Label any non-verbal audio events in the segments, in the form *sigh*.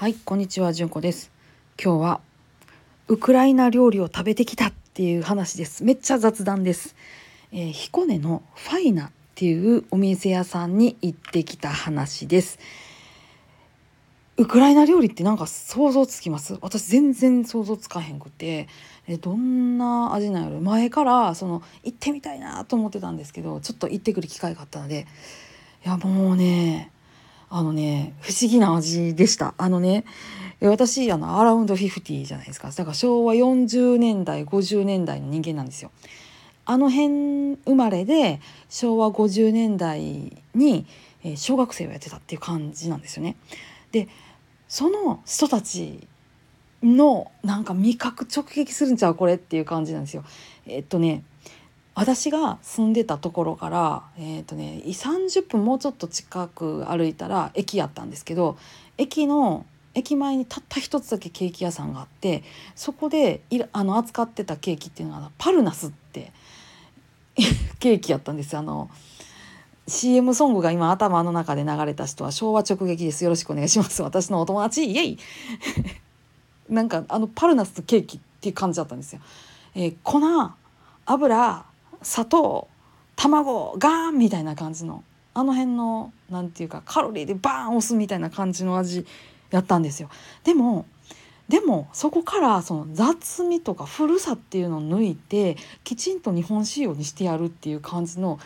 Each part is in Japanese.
はい、こんにちは、じゅんこです。今日はウクライナ料理を食べてきたっていう話です。めっちゃ雑談です。えー彦根のファイナっていうお店屋さんに行ってきた話です。ウクライナ料理ってなんか想像つきます？私全然想像つかへんくてえどんな味なんやろ？前からその行ってみたいなと思ってたんですけどちょっと行ってくる機会があったのでいやもうねあのね不思議な味でしたあのね私あのアラウンド50じゃないですかだから昭和40年代50年代の人間なんですよ。あの辺生まれで昭和50年代に小学生をやってたっていう感じなんですよね。でその人たちのなんか味覚直撃するんちゃうこれっていう感じなんですよ。えっとね私が住んでたところから、えっとね、30分もうちょっと近く歩いたら駅やったんですけど駅の駅前にたった一つだけケーキ屋さんがあってそこでいあの扱ってたケーキっていうのがパルナスって *laughs* ケーキやったんですよ。あの CM ソングが今頭の中で流れた人は昭和直撃です。よろしくお願いします。私のお友達イエイ。*laughs* なんかあのパルナスとケーキっていう感じだったんですよ、えー粉油砂糖卵ガーンみたいな感じのあの辺のなんていうかカロリーでバーン押すみたいな感じの味やったんですよ。でもでもそこからその雑味とか古さっていうのを抜いてきちんと日本仕様にしてやるっていう感じの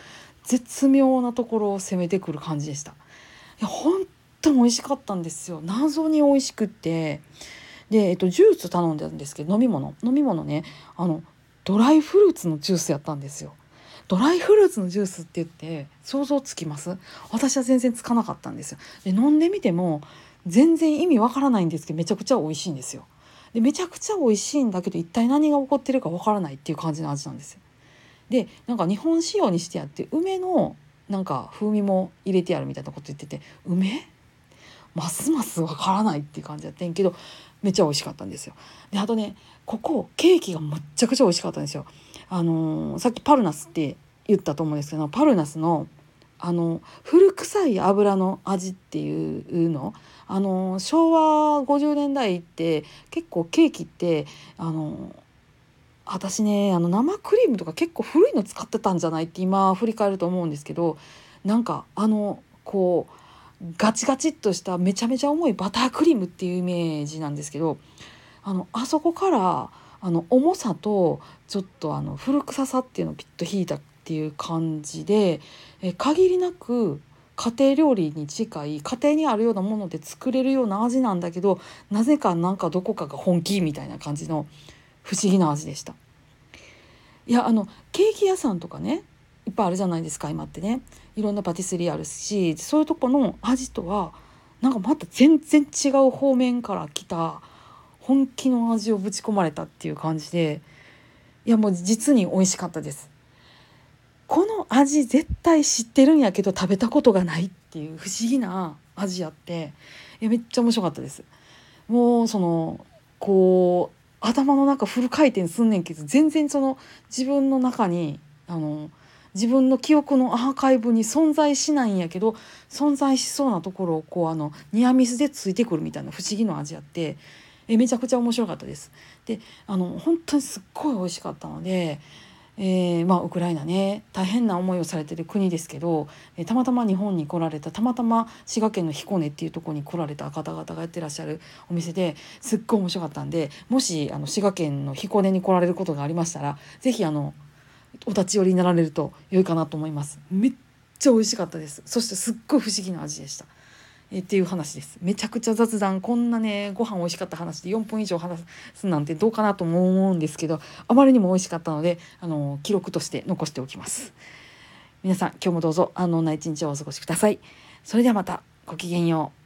絶妙なところを攻めてくる感じでした。いや本当に美味しかったんですよ。謎に美味しくって。で、えっと、ジュース頼んでたんですけど飲み物。飲み物ねあのドライフルーツのジュースやったんですよ。ドライフルーツのジュースって言って想像つきます？私は全然つかなかったんですよ。で飲んでみても全然意味わからないんですけどめちゃくちゃ美味しいんですよ。でめちゃくちゃ美味しいんだけど一体何が起こってるかわからないっていう感じの味なんですよ。でなんか日本仕様にしてやって梅のなんか風味も入れてやるみたいなこと言ってて梅？ますますわからないっていう感じやってんけどめっちゃ美味しかったんですよ。であとねここケーキがむっちゃくちゃ美味しかったんですよ。あのーさっきパルナスって言ったと思うんですけどパルナスのあの古臭い油の味っていうのあの昭和50年代って結構ケーキってあの私ねあの生クリームとか結構古いの使ってたんじゃないって今振り返ると思うんですけどなんかあのこうガチガチっとしためちゃめちゃ重いバタークリームっていうイメージなんですけどあのあそこからあの重さとちょっとあの古臭さっていうのをピッと引いたっていう感じでえ限りなく家庭料理に近い家庭にあるようなもので作れるような味なんだけどなぜかなんかどこかが本気みたいな感じの不思議な味でした。いやあのケーキ屋さんとかねいっぱいあるじゃないですか今ってねいろんなパティスリーあるしそういうとこの味とはなんかまた全然違う方面から来た本気の味をぶち込まれたっていう感じでいやもう実に美味しかったです。この味絶対知ってるんやけど食べたことがないっていう不思議な味やっていやめっちゃ面白かったです。もうそのこう頭の中フル回転すんねんけど全然その自分の中にあの自分の記憶のアーカイブに存在しないんやけど存在しそうなところをこうあのニアミスでついてくるみたいな不思議な味やってえめちゃくちゃ面白かったです。であの本当にすっごい美味しかったので、えーまあ、ウクライナね大変な思いをされてる国ですけど、えたまたま日本に来られたたまたま滋賀県の彦根っていうとこに来られた方々がやってらっしゃるお店ですっごい面白かったんでもしあの滋賀県の彦根に来られることがありましたら是非あのお立ち寄りになられると良いかなと思います。めっちゃ美味しかったです。そしてすっごい不思議な味でした。えっていう話です。めちゃくちゃ雑談こんなねご飯美味しかった話で4分以上話すなんてどうかなとも思うんですけどあまりにも美味しかったのであの記録として残しておきます。皆さん今日もどうぞ安穏な一日をお過ごしください。それではまたごきげんよう。